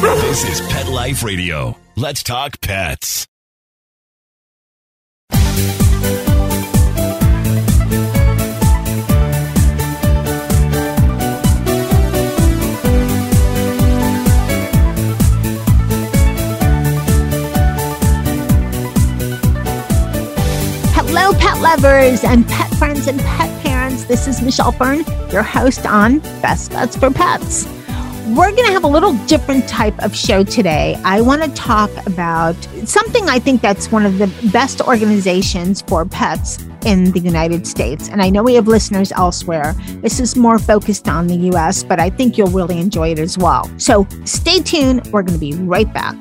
This is Pet Life Radio. Let's talk pets. Hello, pet lovers and pet friends and pet parents. This is Michelle Fern, your host on Best Bets for Pets. We're going to have a little different type of show today. I want to talk about something I think that's one of the best organizations for pets in the United States. And I know we have listeners elsewhere. This is more focused on the US, but I think you'll really enjoy it as well. So stay tuned. We're going to be right back.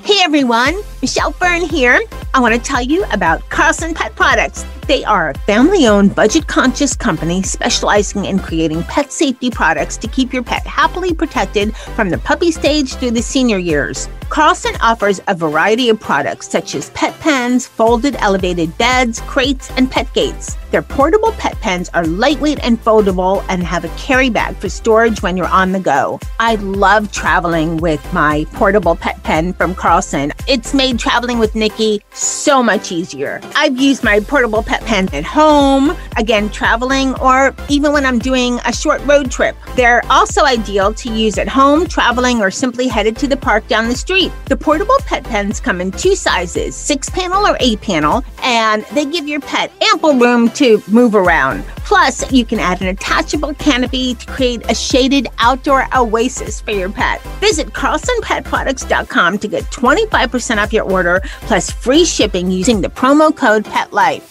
Hey everyone, Michelle Fern here. I want to tell you about Carlson Pet Products. They are a family owned, budget conscious company specializing in creating pet safety products to keep your pet happily protected from the puppy stage through the senior years. Carlson offers a variety of products such as pet pens, folded elevated beds, crates, and pet gates. Their portable pet pens are lightweight and foldable and have a carry bag for storage when you're on the go. I love traveling with my portable pet pen from Carlson. It's made traveling with Nikki so much easier. I've used my portable pet pen at home, again, traveling, or even when I'm doing a short road trip. They're also ideal to use at home, traveling, or simply headed to the park down the street. The portable pet pens come in two sizes six panel or eight panel, and they give your pet ample room to move around. Plus, you can add an attachable canopy to create a shaded outdoor oasis for your pet. Visit carlsonpetproducts.com to get 25% off your order plus free shipping using the promo code PETLIFE.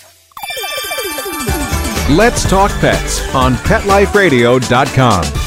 Let's Talk Pets on PetLifeRadio.com.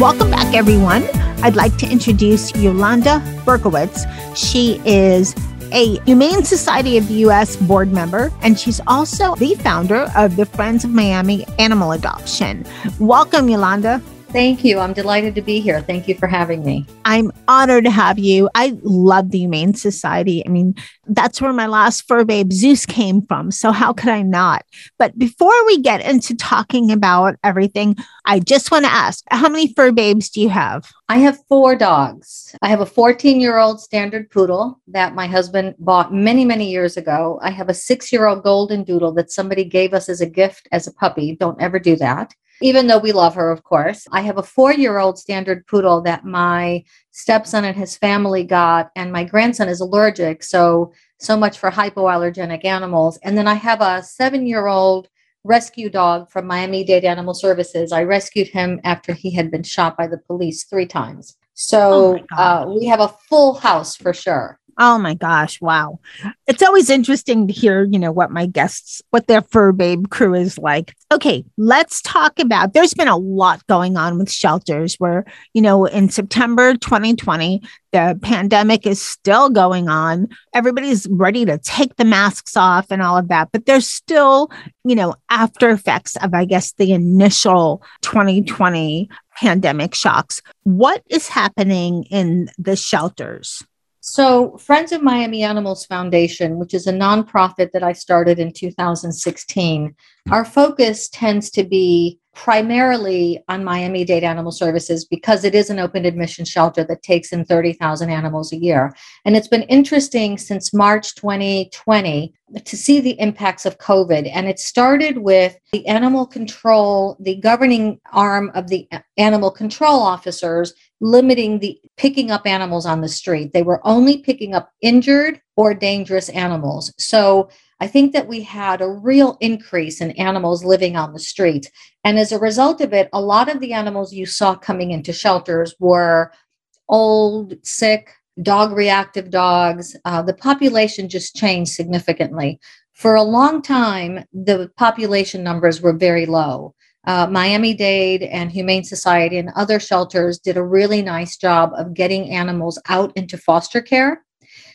Welcome back, everyone. I'd like to introduce Yolanda Berkowitz. She is a Humane Society of the U.S. board member, and she's also the founder of the Friends of Miami Animal Adoption. Welcome, Yolanda. Thank you. I'm delighted to be here. Thank you for having me. I'm honored to have you. I love the Humane Society. I mean, that's where my last fur babe Zeus came from. So how could I not? But before we get into talking about everything, I just want to ask, how many fur babes do you have? I have four dogs. I have a 14 year old standard poodle that my husband bought many, many years ago. I have a six year old golden doodle that somebody gave us as a gift as a puppy. Don't ever do that even though we love her, of course. I have a four year old standard poodle that my stepson and his family got, and my grandson is allergic. So, so much for hypoallergenic animals. And then I have a seven year old rescue dog from Miami Dade Animal Services. I rescued him after he had been shot by the police three times. So, oh uh, we have a full house for sure. Oh my gosh, wow. It's always interesting to hear, you know, what my guests, what their fur babe crew is like. Okay, let's talk about there's been a lot going on with shelters where, you know, in September 2020, the pandemic is still going on. Everybody's ready to take the masks off and all of that, but there's still, you know, after effects of, I guess, the initial 2020 pandemic shocks. What is happening in the shelters? So, Friends of Miami Animals Foundation, which is a nonprofit that I started in 2016, our focus tends to be primarily on Miami Dade Animal Services because it is an open admission shelter that takes in 30,000 animals a year. And it's been interesting since March 2020 to see the impacts of COVID. And it started with the animal control, the governing arm of the animal control officers limiting the picking up animals on the street. They were only picking up injured or dangerous animals. So I think that we had a real increase in animals living on the street. And as a result of it, a lot of the animals you saw coming into shelters were old, sick, dog reactive dogs. Uh, the population just changed significantly. For a long time, the population numbers were very low. Uh, Miami Dade and Humane Society and other shelters did a really nice job of getting animals out into foster care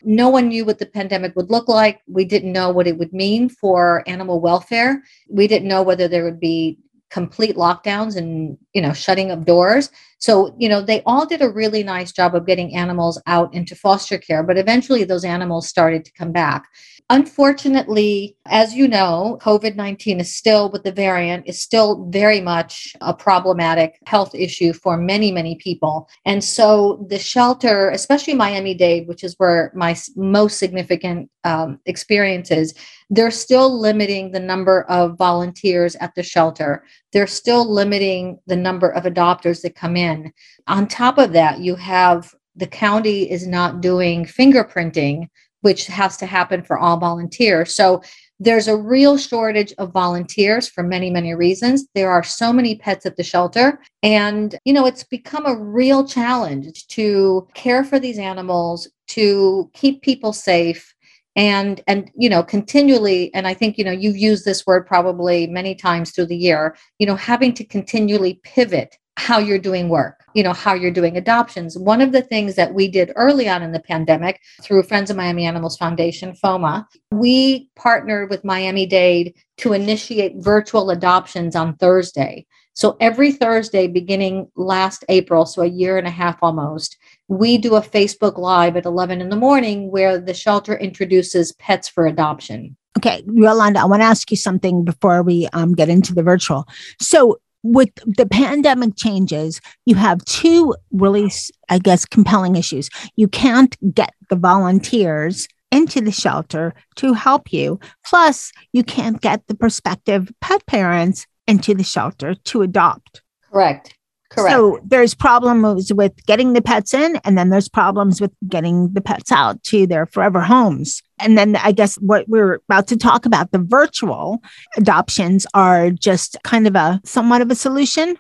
no one knew what the pandemic would look like. We didn't know what it would mean for animal welfare. We didn't know whether there would be complete lockdowns and you know shutting of doors so you know they all did a really nice job of getting animals out into foster care but eventually those animals started to come back Unfortunately, as you know, COVID 19 is still, with the variant, is still very much a problematic health issue for many, many people. And so the shelter, especially Miami Dade, which is where my most significant um, experience is, they're still limiting the number of volunteers at the shelter. They're still limiting the number of adopters that come in. On top of that, you have the county is not doing fingerprinting which has to happen for all volunteers. So there's a real shortage of volunteers for many, many reasons. There are so many pets at the shelter. And, you know, it's become a real challenge to care for these animals, to keep people safe and and you know continually and i think you know you've used this word probably many times through the year you know having to continually pivot how you're doing work, you know, how you're doing adoptions. One of the things that we did early on in the pandemic through Friends of Miami Animals Foundation, FOMA, we partnered with Miami Dade to initiate virtual adoptions on Thursday. So every Thursday, beginning last April, so a year and a half almost, we do a Facebook Live at 11 in the morning where the shelter introduces pets for adoption. Okay, Yolanda, I want to ask you something before we um, get into the virtual. So, with the pandemic changes, you have two really, I guess, compelling issues. You can't get the volunteers into the shelter to help you. Plus, you can't get the prospective pet parents into the shelter to adopt. Correct. Correct. So there's problems with getting the pets in, and then there's problems with getting the pets out to their forever homes. And then I guess what we're about to talk about, the virtual adoptions are just kind of a somewhat of a solution.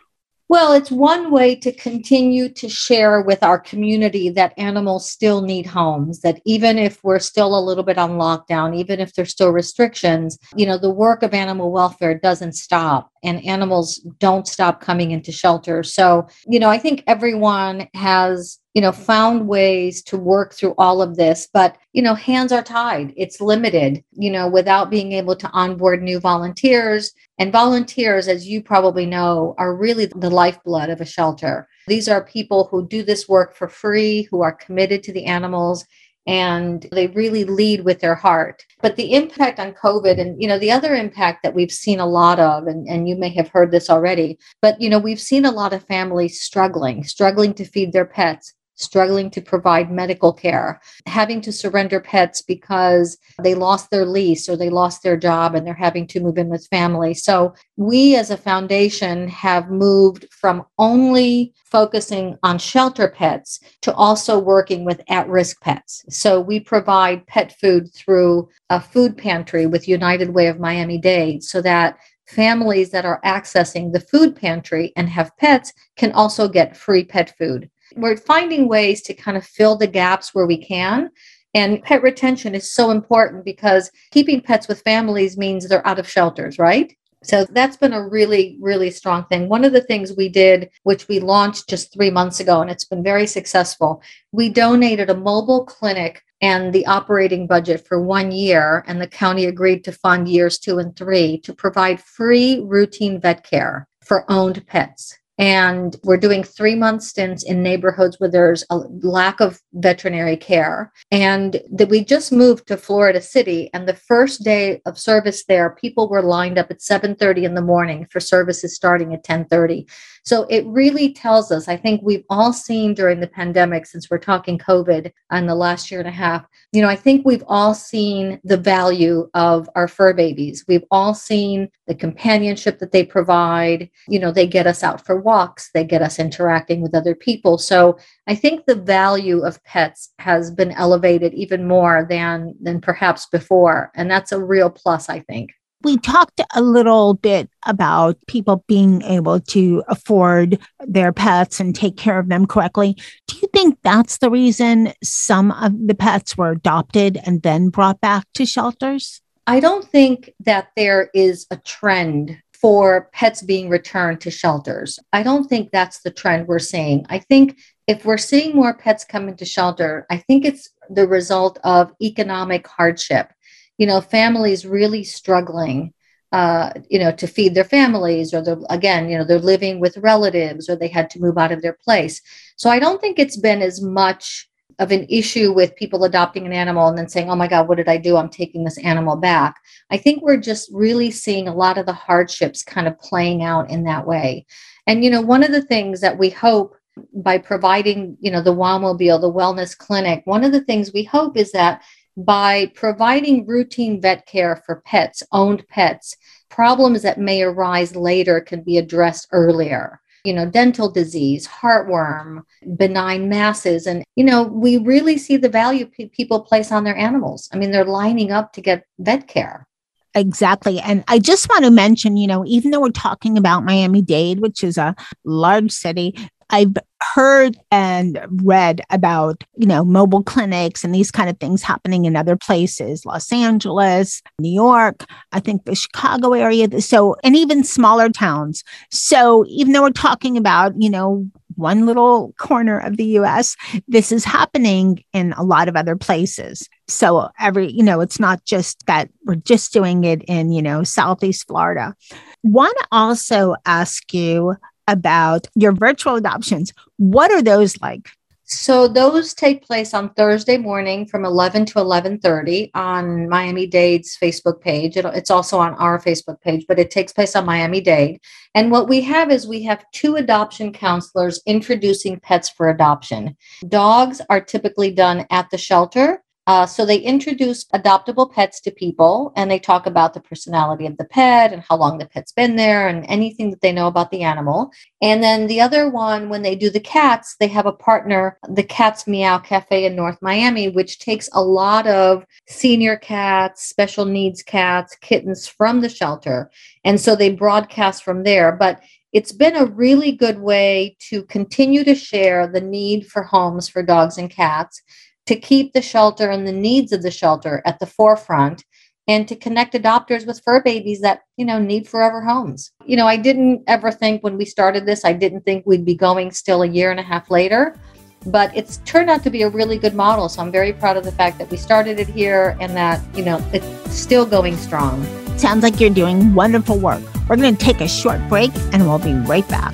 Well, it's one way to continue to share with our community that animals still need homes, that even if we're still a little bit on lockdown, even if there's still restrictions, you know, the work of animal welfare doesn't stop and animals don't stop coming into shelter. So, you know, I think everyone has you know found ways to work through all of this but you know hands are tied. It's limited you know without being able to onboard new volunteers. And volunteers as you probably know are really the lifeblood of a shelter. These are people who do this work for free who are committed to the animals and they really lead with their heart. But the impact on covid and you know the other impact that we've seen a lot of and, and you may have heard this already but you know we've seen a lot of families struggling struggling to feed their pets struggling to provide medical care, having to surrender pets because they lost their lease or they lost their job and they're having to move in with family. So, we as a foundation have moved from only focusing on shelter pets to also working with at risk pets. So, we provide pet food through a food pantry with United Way of Miami Dade so that families that are accessing the food pantry and have pets can also get free pet food we're finding ways to kind of fill the gaps where we can. And pet retention is so important because keeping pets with families means they're out of shelters, right? So that's been a really, really strong thing. One of the things we did, which we launched just three months ago, and it's been very successful, we donated a mobile clinic and the operating budget for one year, and the county agreed to fund years two and three to provide free routine vet care for owned pets. And we're doing three month stints in neighborhoods where there's a lack of veterinary care. And that we just moved to Florida City. And the first day of service there, people were lined up at 7:30 in the morning for services starting at 10:30. So it really tells us, I think we've all seen during the pandemic, since we're talking COVID and the last year and a half, you know, I think we've all seen the value of our fur babies. We've all seen the companionship that they provide. You know, they get us out for walks, they get us interacting with other people. So I think the value of pets has been elevated even more than than perhaps before. And that's a real plus, I think we talked a little bit about people being able to afford their pets and take care of them correctly. Do you think that's the reason some of the pets were adopted and then brought back to shelters? I don't think that there is a trend for pets being returned to shelters. I don't think that's the trend we're seeing. I think if we're seeing more pets come into shelter, I think it's the result of economic hardship you know, families really struggling uh, you know, to feed their families, or they're again, you know, they're living with relatives, or they had to move out of their place. So I don't think it's been as much of an issue with people adopting an animal and then saying, "Oh my God, what did I do? I'm taking this animal back." I think we're just really seeing a lot of the hardships kind of playing out in that way. And you know, one of the things that we hope by providing, you know, the Wowmobile, the wellness clinic, one of the things we hope is that by providing routine vet care for pets, owned pets, problems that may arise later can be addressed earlier. You know, dental disease, heartworm, benign masses. And, you know, we really see the value pe- people place on their animals. I mean, they're lining up to get vet care. Exactly. And I just want to mention, you know, even though we're talking about Miami Dade, which is a large city, I've heard and read about, you know, mobile clinics and these kind of things happening in other places, Los Angeles, New York, I think the Chicago area. So, and even smaller towns. So, even though we're talking about, you know, one little corner of the US, this is happening in a lot of other places. So every, you know, it's not just that we're just doing it in, you know, Southeast Florida. Want to also ask you about your virtual adoptions. What are those like? So those take place on Thursday morning from 11 to 11:30 on Miami Dade's Facebook page. it's also on our Facebook page, but it takes place on Miami Dade. And what we have is we have two adoption counselors introducing pets for adoption. Dogs are typically done at the shelter uh, so they introduce adoptable pets to people and they talk about the personality of the pet and how long the pet's been there and anything that they know about the animal. And then the other one, when they do the cats, they have a partner, the Cats Meow Cafe in North Miami, which takes a lot of senior cats, special needs cats, kittens from the shelter. And so they broadcast from there. But it's been a really good way to continue to share the need for homes for dogs and cats to keep the shelter and the needs of the shelter at the forefront and to connect adopters with fur babies that you know need forever homes. You know i didn't ever think when we started this i didn't think we'd be going still a year and a half later but it's turned out to be a really good model. So i'm very proud of the fact that we started it here and that you know it's still going strong. Sounds like you're doing wonderful work. We're going to take a short break and we'll be right back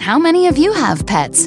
How many of you have pets?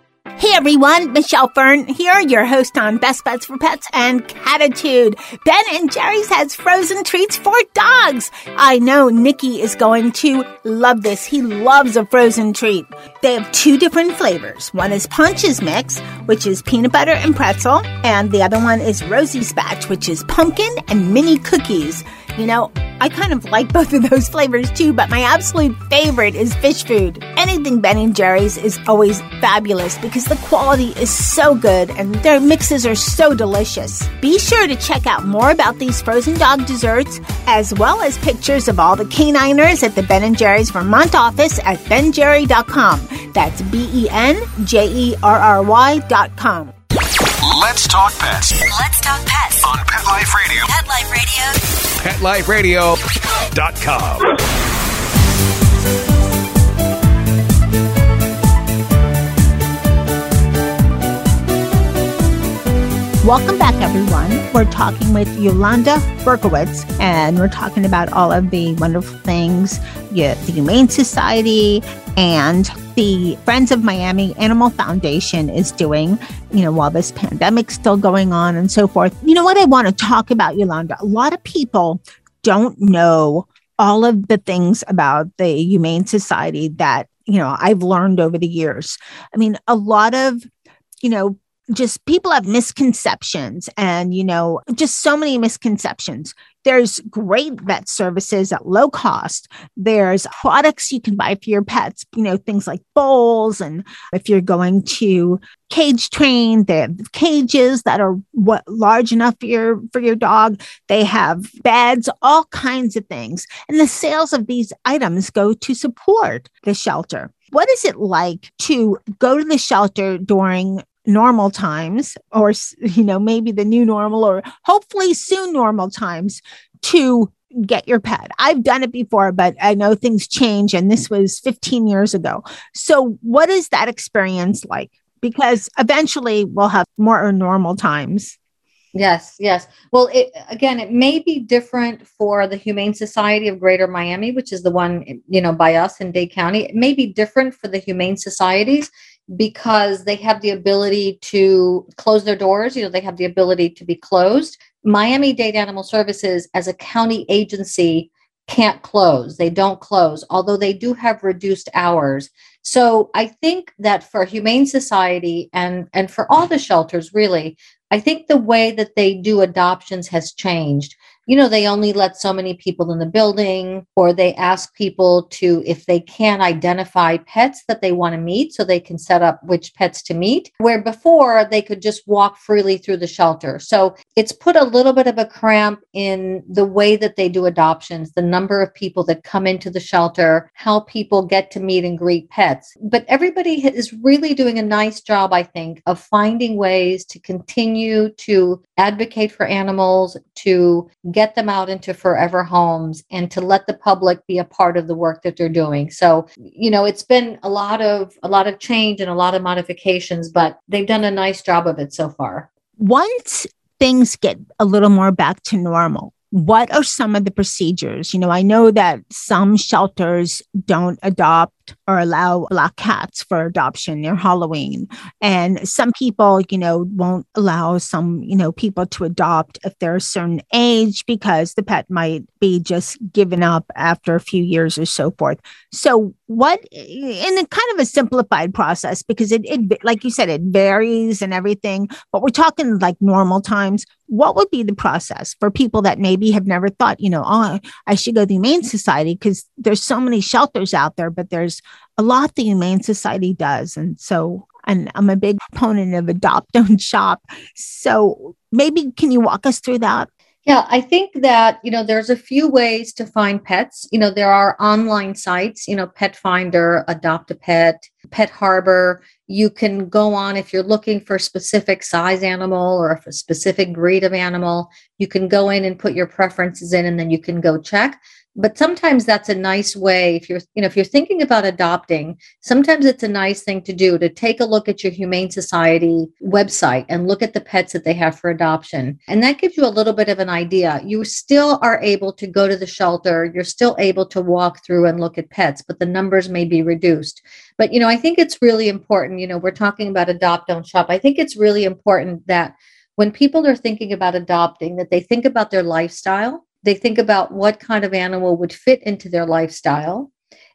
Hey everyone, Michelle Fern here, your host on Best Bets for Pets and Catitude. Ben and Jerry's has frozen treats for dogs. I know Nikki is going to love this. He loves a frozen treat. They have two different flavors. One is Pontch's Mix, which is peanut butter and pretzel, and the other one is Rosie's Batch, which is pumpkin and mini cookies. You know, I kind of like both of those flavors too, but my absolute favorite is fish food. Anything Ben and Jerry's is always fabulous because the quality is so good and their mixes are so delicious. Be sure to check out more about these frozen dog desserts as well as pictures of all the caniners at the Ben and Jerry's Vermont office at benjerry.com. That's B E N J E R R Y.com. Let's talk pets. Let's talk pets on Pet Life Radio. Pet Life Radio. PetLifeRadio.com. Welcome back, everyone. We're talking with Yolanda Berkowitz, and we're talking about all of the wonderful things the Humane Society and the Friends of Miami Animal Foundation is doing, you know, while this pandemic's still going on and so forth. You know what I want to talk about, Yolanda? A lot of people don't know all of the things about the Humane Society that, you know, I've learned over the years. I mean, a lot of, you know, just people have misconceptions and you know just so many misconceptions there's great vet services at low cost. There's products you can buy for your pets you know things like bowls and if you're going to cage train they have cages that are what large enough for your for your dog. They have beds all kinds of things. And the sales of these items go to support the shelter. What is it like to go to the shelter during normal times or you know maybe the new normal or hopefully soon normal times to get your pet. I've done it before, but I know things change and this was 15 years ago. So what is that experience like? Because eventually we'll have more normal times. Yes, yes. Well, it, again, it may be different for the Humane Society of Greater Miami, which is the one, you know, by us in Dade County. It may be different for the Humane Societies because they have the ability to close their doors. You know, they have the ability to be closed. Miami Dade Animal Services, as a county agency, can't close. They don't close, although they do have reduced hours. So I think that for Humane Society and and for all the shelters, really, I think the way that they do adoptions has changed you know, they only let so many people in the building, or they ask people to, if they can identify pets that they want to meet, so they can set up which pets to meet, where before they could just walk freely through the shelter. So it's put a little bit of a cramp in the way that they do adoptions, the number of people that come into the shelter, how people get to meet and greet pets. But everybody is really doing a nice job, I think, of finding ways to continue to advocate for animals, to get them out into forever homes and to let the public be a part of the work that they're doing. So, you know, it's been a lot of a lot of change and a lot of modifications, but they've done a nice job of it so far. Once things get a little more back to normal, what are some of the procedures? You know, I know that some shelters don't adopt or allow black cats for adoption near Halloween. And some people, you know, won't allow some, you know, people to adopt if they're a certain age because the pet might be just given up after a few years or so forth. So, what in a kind of a simplified process because it, it like you said, it varies and everything, but we're talking like normal times. What would be the process for people that maybe have never thought, you know, oh, I should go to the Humane Society because there's so many shelters out there, but there's a lot the Humane Society does. And so, and I'm a big proponent of adopt, don't shop. So maybe can you walk us through that? Yeah, I think that, you know, there's a few ways to find pets. You know, there are online sites, you know, Petfinder, Adopt a Pet, Pet Harbor. You can go on if you're looking for a specific size animal or a specific breed of animal, you can go in and put your preferences in and then you can go check. But sometimes that's a nice way if you're you know if you're thinking about adopting sometimes it's a nice thing to do to take a look at your humane society website and look at the pets that they have for adoption. And that gives you a little bit of an idea. You still are able to go to the shelter. You're still able to walk through and look at pets but the numbers may be reduced. But you know i think it's really important you know we're talking about adopt don't shop. I think it's really important that when people are thinking about adopting that they think about their lifestyle they think about what kind of animal would fit into their lifestyle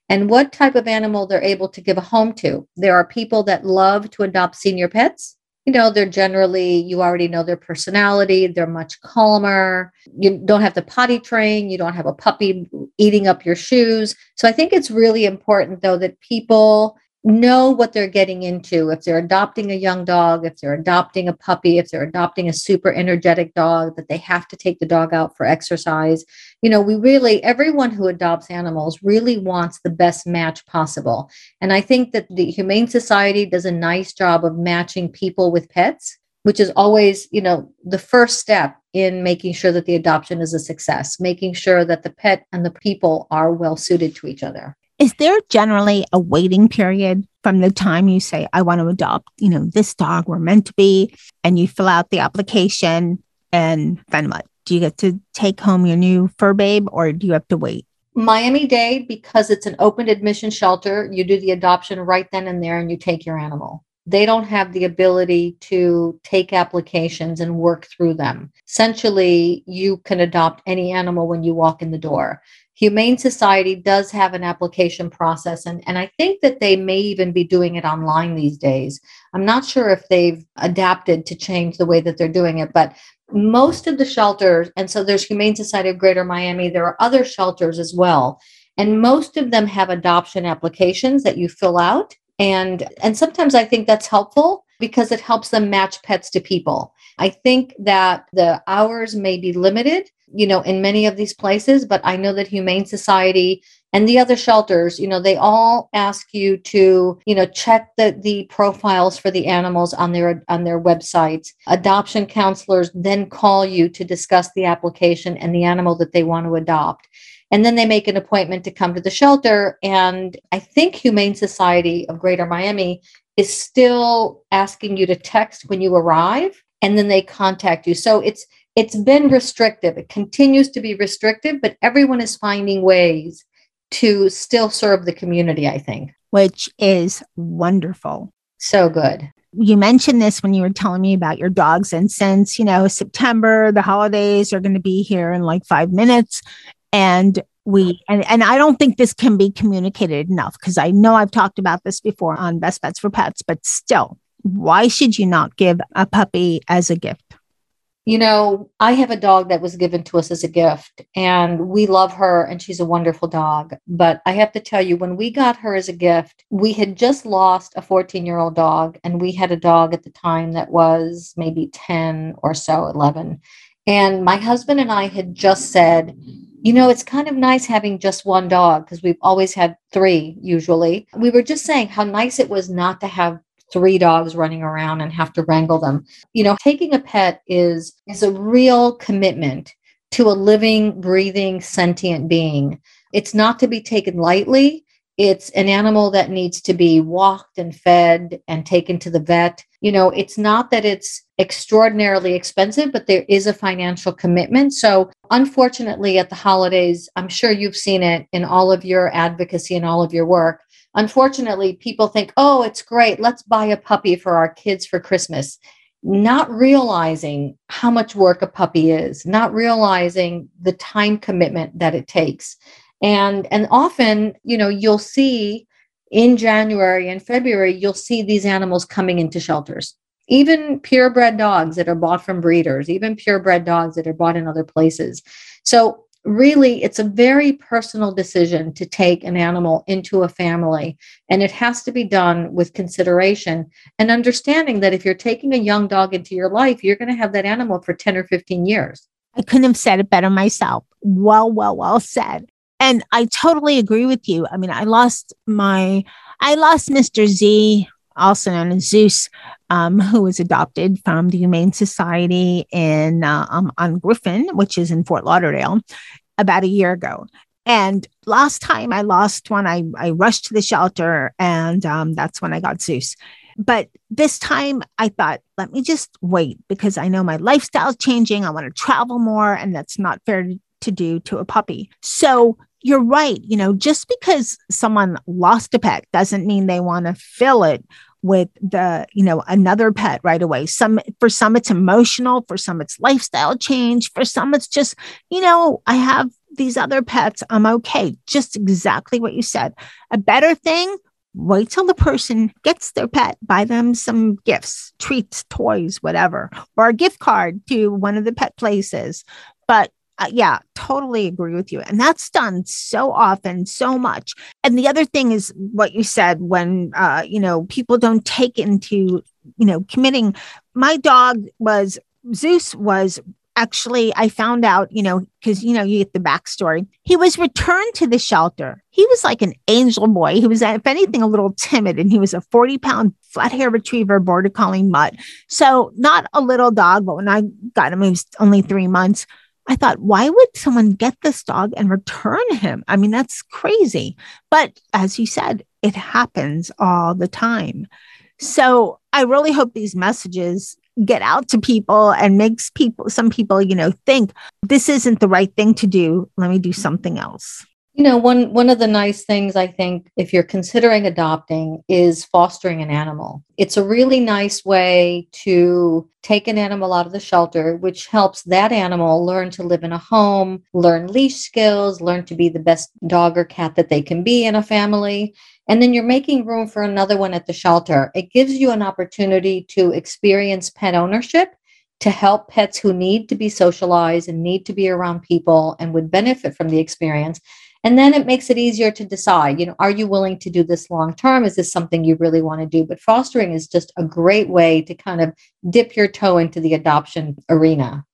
and what type of animal they're able to give a home to. There are people that love to adopt senior pets. You know, they're generally, you already know their personality, they're much calmer. You don't have to potty train, you don't have a puppy eating up your shoes. So I think it's really important, though, that people know what they're getting into. If they're adopting a young dog, if they're adopting a puppy, if they're adopting a super energetic dog, that they have to take the dog out for exercise. You know, we really, everyone who adopts animals really wants the best match possible. And I think that the Humane Society does a nice job of matching people with pets. Which is always, you know, the first step in making sure that the adoption is a success, making sure that the pet and the people are well suited to each other. Is there generally a waiting period from the time you say, I want to adopt, you know, this dog we're meant to be, and you fill out the application and then what? Do you get to take home your new fur babe or do you have to wait? Miami Dade, because it's an open admission shelter, you do the adoption right then and there and you take your animal. they don't have the ability to take applications and work through them. Essentially, you can adopt any animal when you walk in the door. Humane Society does have an application process, and, and I think that they may even be doing it online these days. I'm not sure if they've adapted to change the way that they're doing it, but most of the shelters, and so there's Humane Society of Greater Miami, there are other shelters as well. And most of them have adoption applications that you fill out. And, and sometimes I think that's helpful because it helps them match pets to people. I think that the hours may be limited you know, in many of these places, but I know that Humane Society and the other shelters, you know, they all ask you to, you know, check the the profiles for the animals on their on their websites. Adoption counselors then call you to discuss the application and the animal that they want to adopt. And then they make an appointment to come to the shelter. And I think Humane Society of Greater Miami is still asking you to text when you arrive and then they contact you. So it's it's been restrictive. It continues to be restrictive, but everyone is finding ways to still serve the community, I think. Which is wonderful. So good. You mentioned this when you were telling me about your dogs. And since, you know, September, the holidays are going to be here in like five minutes. And we, and, and I don't think this can be communicated enough because I know I've talked about this before on Best Bets for Pets, but still, why should you not give a puppy as a gift? you know, I have a dog that was given to us as a gift, and we love her, and she's a wonderful dog. But I have to tell you, when we got her as a gift, we had just lost a 14 year old dog, and we had a dog at the time that was maybe 10 or so, 11. And my husband and I had just said, you know, it's kind of nice having just one dog because we've always had three usually. We were just saying how nice it was not to have three dogs running around and have to wrangle them. You know, taking a pet is is a real commitment to a living, breathing, sentient being. It's not to be taken lightly. It's an animal that needs to be walked and fed and taken to the vet. You know, it's not that it's extraordinarily expensive, but there is a financial commitment. So, unfortunately, at the holidays, I'm sure you've seen it in all of your advocacy and all of your work unfortunately, people think, oh, it's great. Let's buy a puppy for our kids for Christmas. Not realizing how much work a puppy is, not realizing the time commitment that it takes. And, and often, you know, you'll see in January and February, you'll see these animals coming into shelters. Even purebred dogs that are bought from breeders, even purebred dogs that are bought in other places. So really it's a very personal decision to take an animal into a family and it has to be done with consideration and understanding that if you're taking a young dog into your life you're going to have that animal for 10 or 15 years. I couldn't have said it better myself. Well well well said and i totally agree with you i mean i lost my i lost mr z also known as zeus um, who was adopted from the Humane Society in uh, um, on Griffin, which is in Fort Lauderdale, about a year ago. And last time I lost one, I, I rushed to the shelter, and um, that's when I got Zeus. But this time I thought, let me just wait because I know my lifestyle's changing. I want to travel more, and that's not fair to do to a puppy. So you're right. You know, just because someone lost a pet doesn't mean they want to fill it with the you know another pet right away some for some it's emotional for some it's lifestyle change for some it's just you know i have these other pets i'm okay just exactly what you said a better thing wait till the person gets their pet buy them some gifts treats toys whatever or a gift card to one of the pet places but uh, yeah, totally agree with you. And that's done so often, so much. And the other thing is what you said when, uh, you know, people don't take into, you know, committing. My dog was, Zeus was actually, I found out, you know, because, you know, you get the backstory. He was returned to the shelter. He was like an angel boy. He was, if anything, a little timid, and he was a 40 pound flat hair retriever, border collie mutt. So, not a little dog, but when I got him, he was only three months I thought, why would someone get this dog and return him? I mean, that's crazy. But as you said, it happens all the time. So I really hope these messages get out to people and makes people, some people, you know, think this isn't the right thing to do. Let me do something else. You know, one one of the nice things I think if you're considering adopting is fostering an animal. It's a really nice way to take an animal out of the shelter, which helps that animal learn to live in a home, learn leash skills, learn to be the best dog or cat that they can be in a family. And then you're making room for another one at the shelter. It gives you an opportunity to experience pet ownership to help pets who need to be socialized and need to be around people and would benefit from the experience and then it makes it easier to decide, you know, are you willing to do this long term? Is this something you really want to do? But fostering is just a great way to kind of dip your toe into the adoption arena.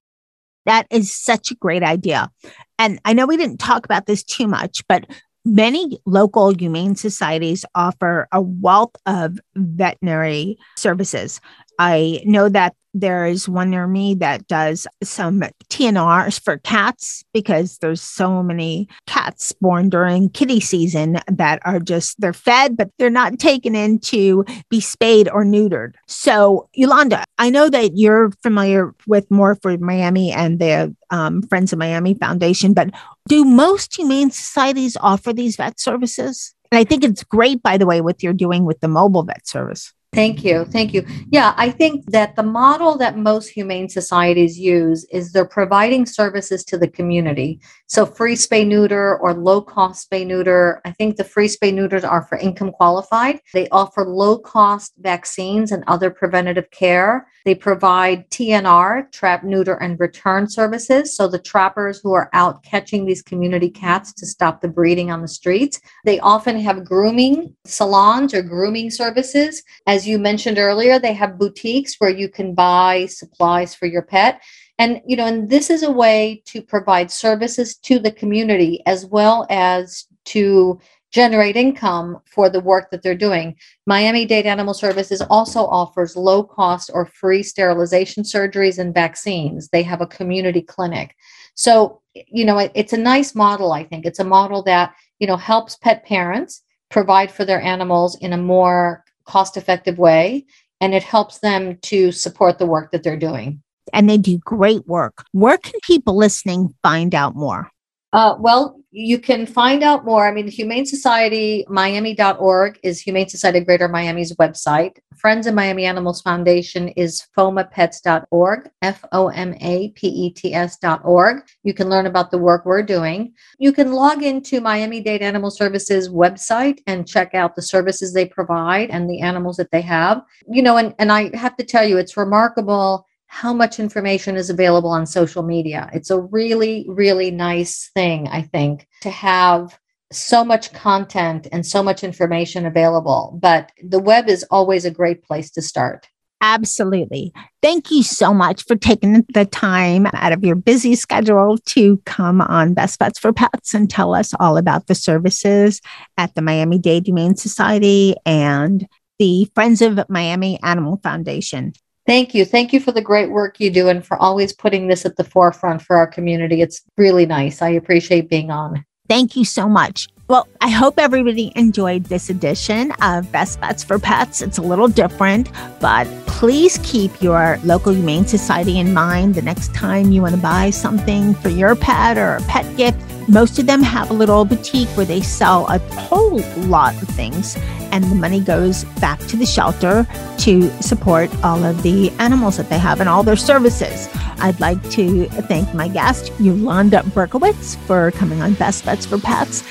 That is such a great idea. And I know we didn't talk about this too much, but many local humane societies offer a wealth of veterinary services. I know that there is one near me that does some TNRs for cats because there's so many cats born during kitty season that are just they're fed but they're not taken in to be spayed or neutered. So Yolanda, I know that you're familiar with more for Miami and the um, Friends of Miami Foundation, but do most humane societies offer these vet services? And I think it's great, by the way, what you're doing with the mobile vet service. Thank you. Thank you. Yeah, I think that the model that most humane societies use is they're providing services to the community. So, free spay neuter or low cost spay neuter. I think the free spay neuters are for income qualified. They offer low cost vaccines and other preventative care. They provide TNR, trap, neuter, and return services. So, the trappers who are out catching these community cats to stop the breeding on the streets. They often have grooming salons or grooming services as as you mentioned earlier, they have boutiques where you can buy supplies for your pet. And, you know, and this is a way to provide services to the community as well as to generate income for the work that they're doing. Miami Dade Animal Services also offers low cost or free sterilization surgeries and vaccines. They have a community clinic. So, you know, it, it's a nice model, I think. It's a model that, you know, helps pet parents provide for their animals in a more cost effective way and it helps them to support the work that they're doing. And they do great work. Where can people listening find out more? Uh, well, you can find out more. I mean, Humane Society Miami.org is Humane Society Greater Miami's website. Friends of Miami Animals Foundation is fomapets.org, F O M A P E T S.org. You can learn about the work we're doing. You can log into Miami Dade Animal Services website and check out the services they provide and the animals that they have. You know, and, and I have to tell you, it's remarkable how much information is available on social media. It's a really, really nice thing, I think, to have so much content and so much information available. But the web is always a great place to start. Absolutely. Thank you so much for taking the time out of your busy schedule to come on Best Bets for Pets and tell us all about the services at the Miami Dade Humane Society and the Friends of Miami Animal Foundation. Thank you. Thank you for the great work you do and for always putting this at the forefront for our community. It's really nice. I appreciate being on. Thank you so much. Well, I hope everybody enjoyed this edition of Best Bets for Pets. It's a little different, but please keep your local Humane Society in mind the next time you want to buy something for your pet or a pet gift. Most of them have a little boutique where they sell a whole lot of things, and the money goes back to the shelter to support all of the animals that they have and all their services. I'd like to thank my guest, Yolanda Berkowitz, for coming on Best Bets for Pets.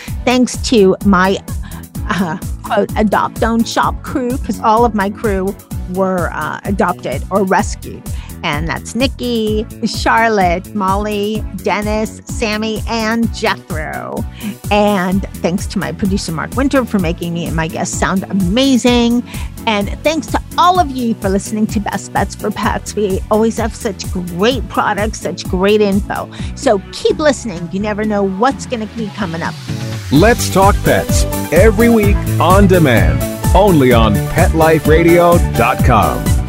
Thanks to my uh, quote, adopt own shop crew, because all of my crew were uh, adopted or rescued. And that's Nikki, Charlotte, Molly, Dennis, Sammy, and Jethro. And thanks to my producer, Mark Winter, for making me and my guests sound amazing. And thanks to all of you for listening to Best Bets for Pets. We always have such great products, such great info. So keep listening. You never know what's going to be coming up. Let's Talk Pets every week on demand, only on PetLifeRadio.com.